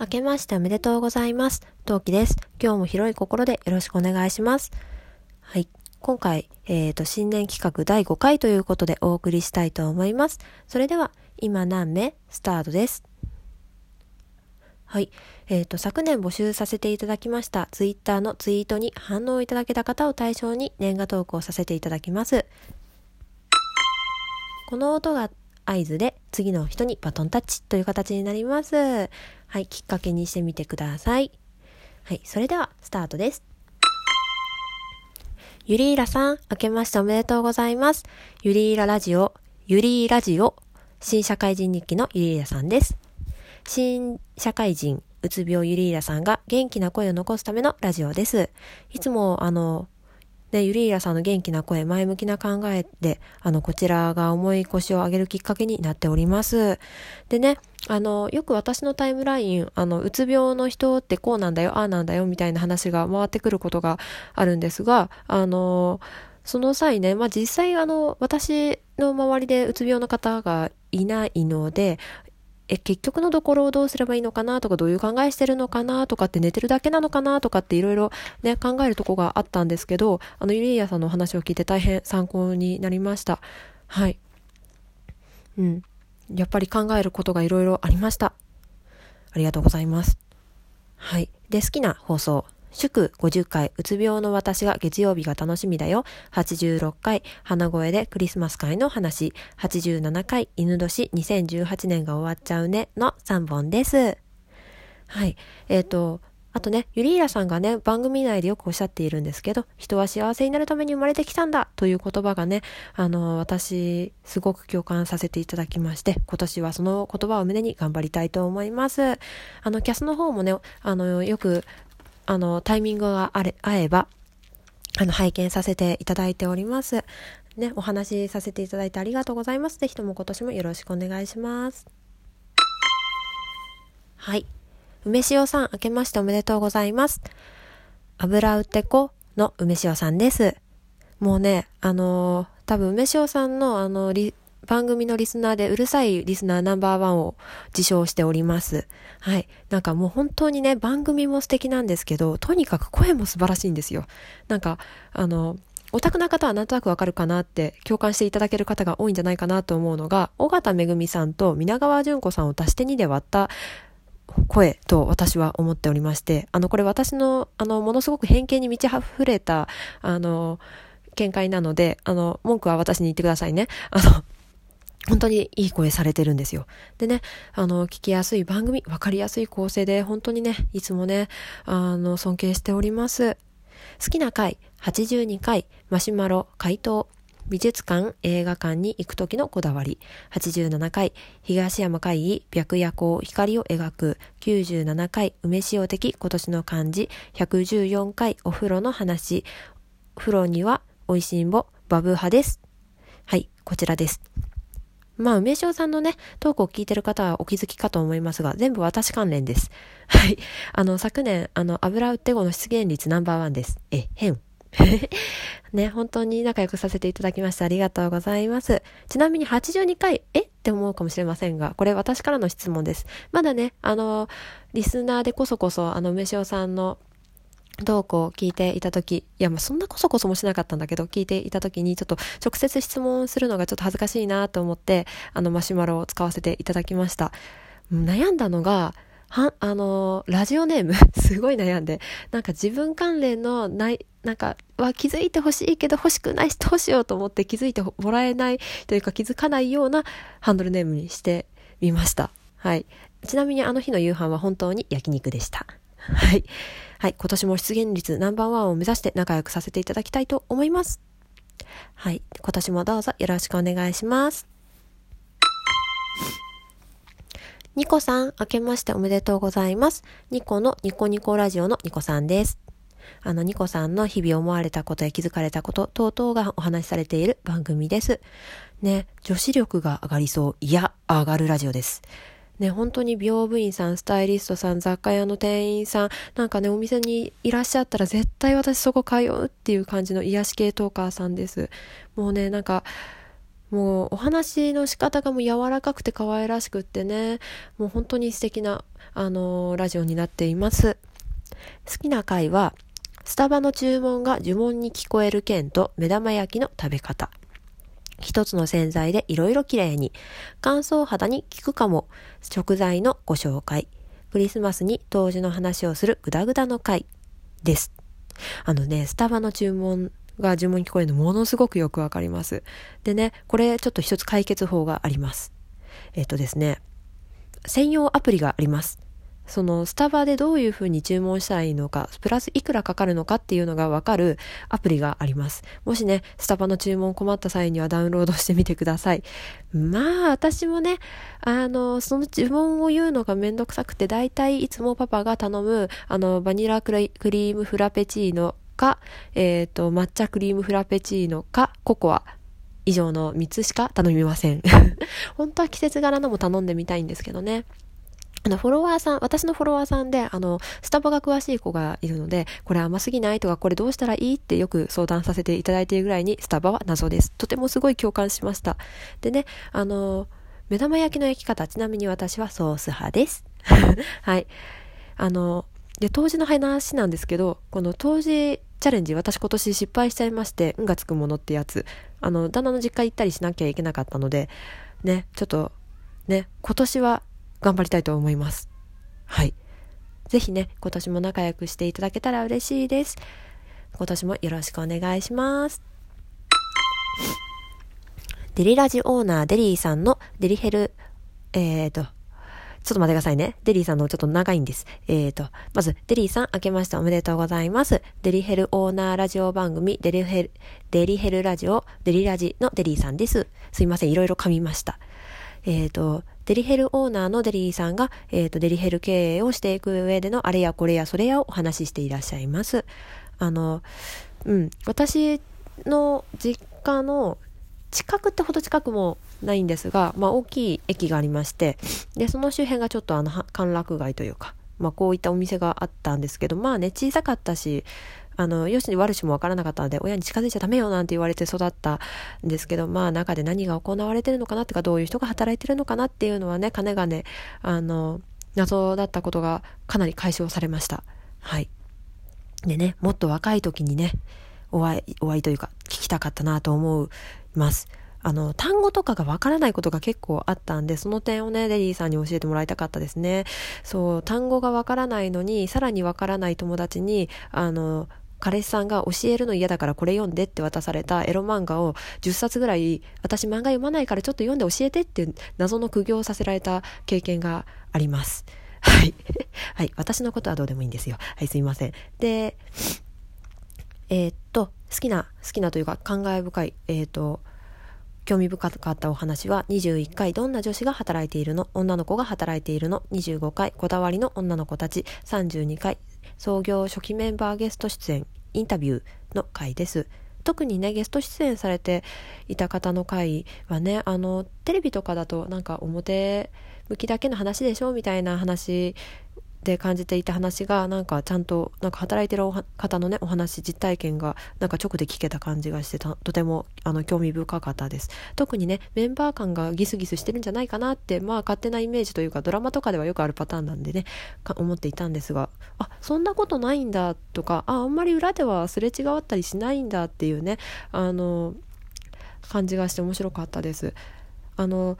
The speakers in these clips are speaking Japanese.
明けましておめでとうございます。陶器です。今日も広い心でよろしくお願いします。はい。今回、えっ、ー、と、新年企画第5回ということでお送りしたいと思います。それでは、今何目スタートです。はい。えっ、ー、と、昨年募集させていただきましたツイッターのツイートに反応いただけた方を対象に年賀トークをさせていただきます。この音が合図で次の人にバトンタッチという形になります。はい、きっかけにしてみてください。はい、それではスタートです。ゆりーらさん、明けましておめでとうございます。ゆりーらラジオ、ゆりーラジオ、新社会人日記のゆりーらさんです。新社会人、うつ病ゆりーらさんが元気な声を残すためのラジオです。いつも、あの、で、ゆりいらさんの元気な声、前向きな考えで、あの、こちらが重い腰を上げるきっかけになっております。でね、あの、よく私のタイムライン、あの、うつ病の人ってこうなんだよ、ああなんだよ、みたいな話が回ってくることがあるんですが、あの、その際ね、まあ、実際あの、私の周りでうつ病の方がいないので、え、結局のところをどうすればいいのかなとか、どういう考えしてるのかなとかって寝てるだけなのかなとかっていろいろね、考えるとこがあったんですけど、あの、ゆりやさんの話を聞いて大変参考になりました。はい。うん。やっぱり考えることがいろいろありました。ありがとうございます。はい。で、好きな放送。祝50回、うつ病の私が月曜日が楽しみだよ。86回、花声でクリスマス会の話。87回、犬年2018年が終わっちゃうねの3本です。はい。えっ、ー、と、あとね、ゆりーらさんがね、番組内でよくおっしゃっているんですけど、人は幸せになるために生まれてきたんだという言葉がね、あの、私、すごく共感させていただきまして、今年はその言葉を胸に頑張りたいと思います。あの、キャスの方もね、あの、よくあの、タイミングがあれ、合えば、あの、拝見させていただいております。ね、お話しさせていただいてありがとうございます。ぜひとも今年もよろしくお願いします。はい。梅塩さん、明けましておめでとうございます。油うてこの梅塩さんです。もうね、あのー、多分梅塩さんのあの、番組のリスナーでうるさいリスナーナンバーワンを自称しております。はい。なんかもう本当にね、番組も素敵なんですけど、とにかく声も素晴らしいんですよ。なんか、あの、オタクな方はなんとなくわかるかなって共感していただける方が多いんじゃないかなと思うのが、尾形めぐみさんと皆川淳子さんを足して2で割った声と私は思っておりまして、あの、これ私の、あの、ものすごく偏見に満ち溢れた、あの、見解なので、あの、文句は私に言ってくださいね。あの、本当にいい声されてるんですよ。でね、あの、聞きやすい番組、わかりやすい構成で、本当にね、いつもね、あの、尊敬しております。好きな回、82回、マシュマロ、回答、美術館、映画館に行く時のこだわり。87回、東山会議、白夜光、光を描く。97回、梅塩的、今年の漢字。114回、お風呂の話。風呂には、美味しんぼ、バブ派です。はい、こちらです。まあ、梅塩さんのね、トークを聞いてる方はお気づきかと思いますが、全部私関連です。はい。あの、昨年、あの、油売って後の出現率ナンバーワンです。え、変。ね、本当に仲良くさせていただきましてありがとうございます。ちなみに82回、え？って思うかもしれませんが、これ私からの質問です。まだね、あの、リスナーでこそこそ、あの、梅塩さんのどうこう聞いていたとき、いや、まあ、そんなこそこそもしなかったんだけど、聞いていたときに、ちょっと直接質問するのがちょっと恥ずかしいなと思って、あの、マシュマロを使わせていただきました。悩んだのが、は、あの、ラジオネーム すごい悩んで、なんか自分関連のない、なんか、は気づいてほしいけど欲しくないしどうしようと思って気づいてもらえないというか気づかないようなハンドルネームにしてみました。はい。ちなみにあの日の夕飯は本当に焼肉でした。はい。はい。今年も出現率ナンバーワンを目指して仲良くさせていただきたいと思います。はい。今年もどうぞよろしくお願いします。ニコさん、明けましておめでとうございます。ニコのニコニコラジオのニコさんです。あの、ニコさんの日々思われたことや気づかれたこと等々がお話しされている番組です。ね、女子力が上がりそう。いや、上がるラジオです。ね、本当に美容部員さん、スタイリストさん、雑貨屋の店員さん、なんかね、お店にいらっしゃったら絶対私そこ通うっていう感じの癒し系トーカーさんです。もうね、なんか、もうお話の仕方がもう柔らかくて可愛らしくってね、もう本当に素敵な、あのー、ラジオになっています。好きな回は、スタバの注文が呪文に聞こえる件と目玉焼きの食べ方。一つの洗剤でいろいろ綺麗に。乾燥肌に効くかも。食材のご紹介。クリスマスに当時の話をするグダグダの回です。あのね、スタバの注文が呪文に聞こえるのものすごくよくわかります。でね、これちょっと一つ解決法があります。えっとですね、専用アプリがあります。そのスタバでどういうふうに注文したらいいのか、プラスいくらかかるのかっていうのがわかるアプリがあります。もしね、スタバの注文困った際にはダウンロードしてみてください。まあ、私もね、あの、その注文を言うのがめんどくさくて、だいたいいつもパパが頼む、あの、バニラクリームフラペチーノか、えっ、ー、と、抹茶クリームフラペチーノか、ココア。以上の3つしか頼みません。本当は季節柄のも頼んでみたいんですけどね。あの、フォロワーさん、私のフォロワーさんで、あの、スタバが詳しい子がいるので、これ甘すぎない？とか、これどうしたらいい？ってよく相談させていただいているぐらいに、スタバは謎です。とてもすごい共感しました。でね、あの、目玉焼きの焼き方、ちなみに私はソース派です。はい。あの、で、当時の話なんですけど、この当時チャレンジ、私今年失敗しちゃいまして、運がつくものってやつ、あの、旦那の実家行ったりしなきゃいけなかったので、ね、ちょっと、ね、今年は頑張りたいと思います。はい。ぜひね、今年も仲良くしていただけたら嬉しいです。今年もよろしくお願いします。デリラジオーナーデリーさんのデリヘル、えーと、ちょっと待ってくださいね。デリーさんのちょっと長いんです。えーと、まず、デリーさん、明けましておめでとうございます。デリヘルオーナーラジオ番組、デリヘル、デリヘルラジオ、デリラジのデリーさんです。すいません、いろいろ噛みました。えーと、デリヘルオーナーのデリーさんが、えーと、デリヘル経営をしていく上でのあれやこれやそれやをお話ししていらっしゃいます。あの、うん、私の実家の近くってほど近くもないんですが、まあ大きい駅がありまして、で、その周辺がちょっとあの、歓楽街というか、まあこういったお店があったんですけど、まあね、小さかったし、あの、よしに悪しもわからなかったので、親に近づいちゃダメよなんて言われて育ったんですけど、まあ中で何が行われてるのかなってか、どういう人が働いてるのかなっていうのはね、かねがね、あの、謎だったことがかなり解消されました。はい。でね、もっと若い時にね、お会い、お会いというか、聞きたかったなと思います。あの、単語とかがわからないことが結構あったんで、その点をね、レデリーさんに教えてもらいたかったですね。そう、単語がわからないのに、さらにわからない友達に、あの、彼氏さんが教えるの嫌だからこれ読んでって渡されたエロ漫画を10冊ぐらい私漫画読まないからちょっと読んで教えてって謎の苦行をさせられた経験があります。はい。はい。私のことはどうでもいいんですよ。はい、すいません。で、えー、っと、好きな、好きなというか感慨深い、えー、っと、興味深かったお話は21回どんな女子が働いているの？女の子が働いているの？25回こだわりの女の子たち。32回創業初期メンバーゲスト出演。インタビューの回です。特にね、ゲスト出演されていた方の回はね、あの、テレビとかだとなんか表向きだけの話でしょ？みたいな話で感じていた話がなんかちゃんとなんか働いてる方のねお話実体験がなんか直で聞けた感じがしてとてもあの興味深かったです。特にねメンバー感がギスギスしてるんじゃないかなってまあ勝手なイメージというかドラマとかではよくあるパターンなんでね思っていたんですがあそんなことないんだとかああんまり裏ではすれ違ったりしないんだっていうねあの感じがして面白かったです。あの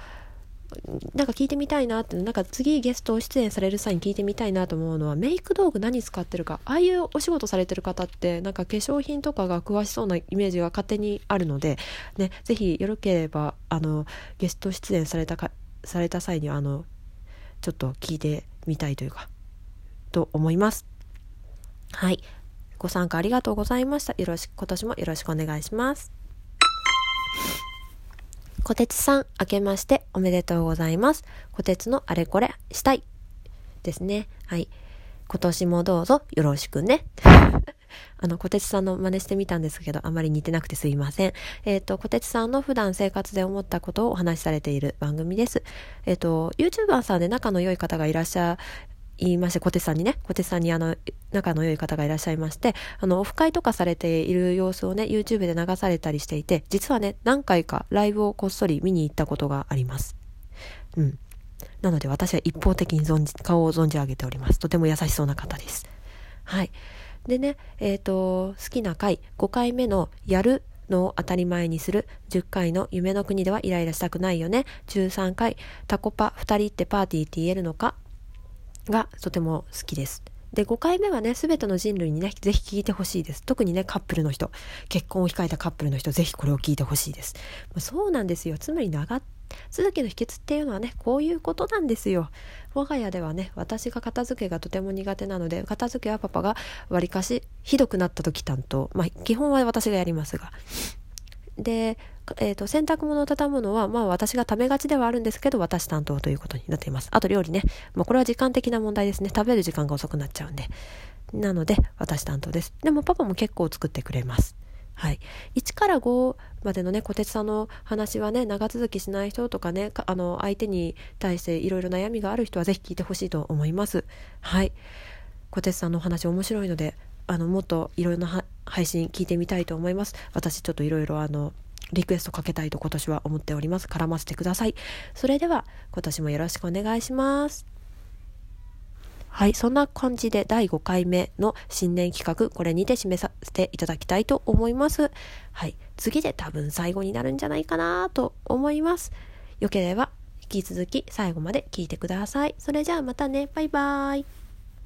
なんか聞いてみたいなって、なんか次ゲスト出演される際に聞いてみたいなと思うのは、メイク道具何使ってるか、ああいうお仕事されてる方って、なんか化粧品とかが詳しそうなイメージが勝手にあるので、ね、ぜひよろければ、あの、ゲスト出演されたか、された際には、あの、ちょっと聞いてみたいというか、と思います。はい。ご参加ありがとうございました。よろしく、今年もよろしくお願いします。小鉄さん、明けましておめでとうございます。小鉄のあれこれしたい。ですね。はい。今年もどうぞよろしくね。あの、小鉄さんの真似してみたんですけど、あまり似てなくてすいません。えっ、ー、と、小鉄さんの普段生活で思ったことをお話しされている番組です。えっ、ー、と、YouTuber さんで仲の良い方がいらっしゃ言いまして、小手さんにね、小手さんにあの、仲の良い方がいらっしゃいまして、あの、オフ会とかされている様子をね、YouTube で流されたりしていて、実はね、何回かライブをこっそり見に行ったことがあります。うん。なので私は一方的に存じ、顔を存じ上げております。とても優しそうな方です。はい。でね、えっ、ー、と、好きな回、5回目のやるのを当たり前にする10回の夢の国ではイライラしたくないよね13回タコパ2人ってパーティーって言えるのかがとても好きです。で5回目はね全ての人類にねぜひ聞いてほしいです。特にねカップルの人。結婚を控えたカップルの人ぜひこれを聞いてほしいです。そうなんですよ。つまり長続きの秘訣っていうのはねこういうことなんですよ。我が家ではね私が片付けがとても苦手なので片付けはパパがわりかしひどくなった時担当。まあ基本は私がやりますが。で、えーと、洗濯物を畳むのは、まあ、私がためがちではあるんですけど私担当ということになっています。あと料理ね、まあ、これは時間的な問題ですね。食べる時間が遅くなっちゃうんで。なので私担当です。でもパパも結構作ってくれます。はい、1から5までのね小鉄さんの話はね長続きしない人とかねあの相手に対していろいろ悩みがある人はぜひ聞いてほしいと思います。はい。小鉄さんのお話面白いのであのもっといろいろな配信聞いてみたいと思います私ちょっといろいろあのリクエストかけたいと今年は思っております絡ませてくださいそれでは今年もよろしくお願いしますはい、そんな感じで第5回目の新年企画、これにて締めさせていただきたいと思います。はい、次で多分最後になるんじゃないかなと思います。よければ引き続き最後まで聞いてください。それじゃあまたね、バイバーイ。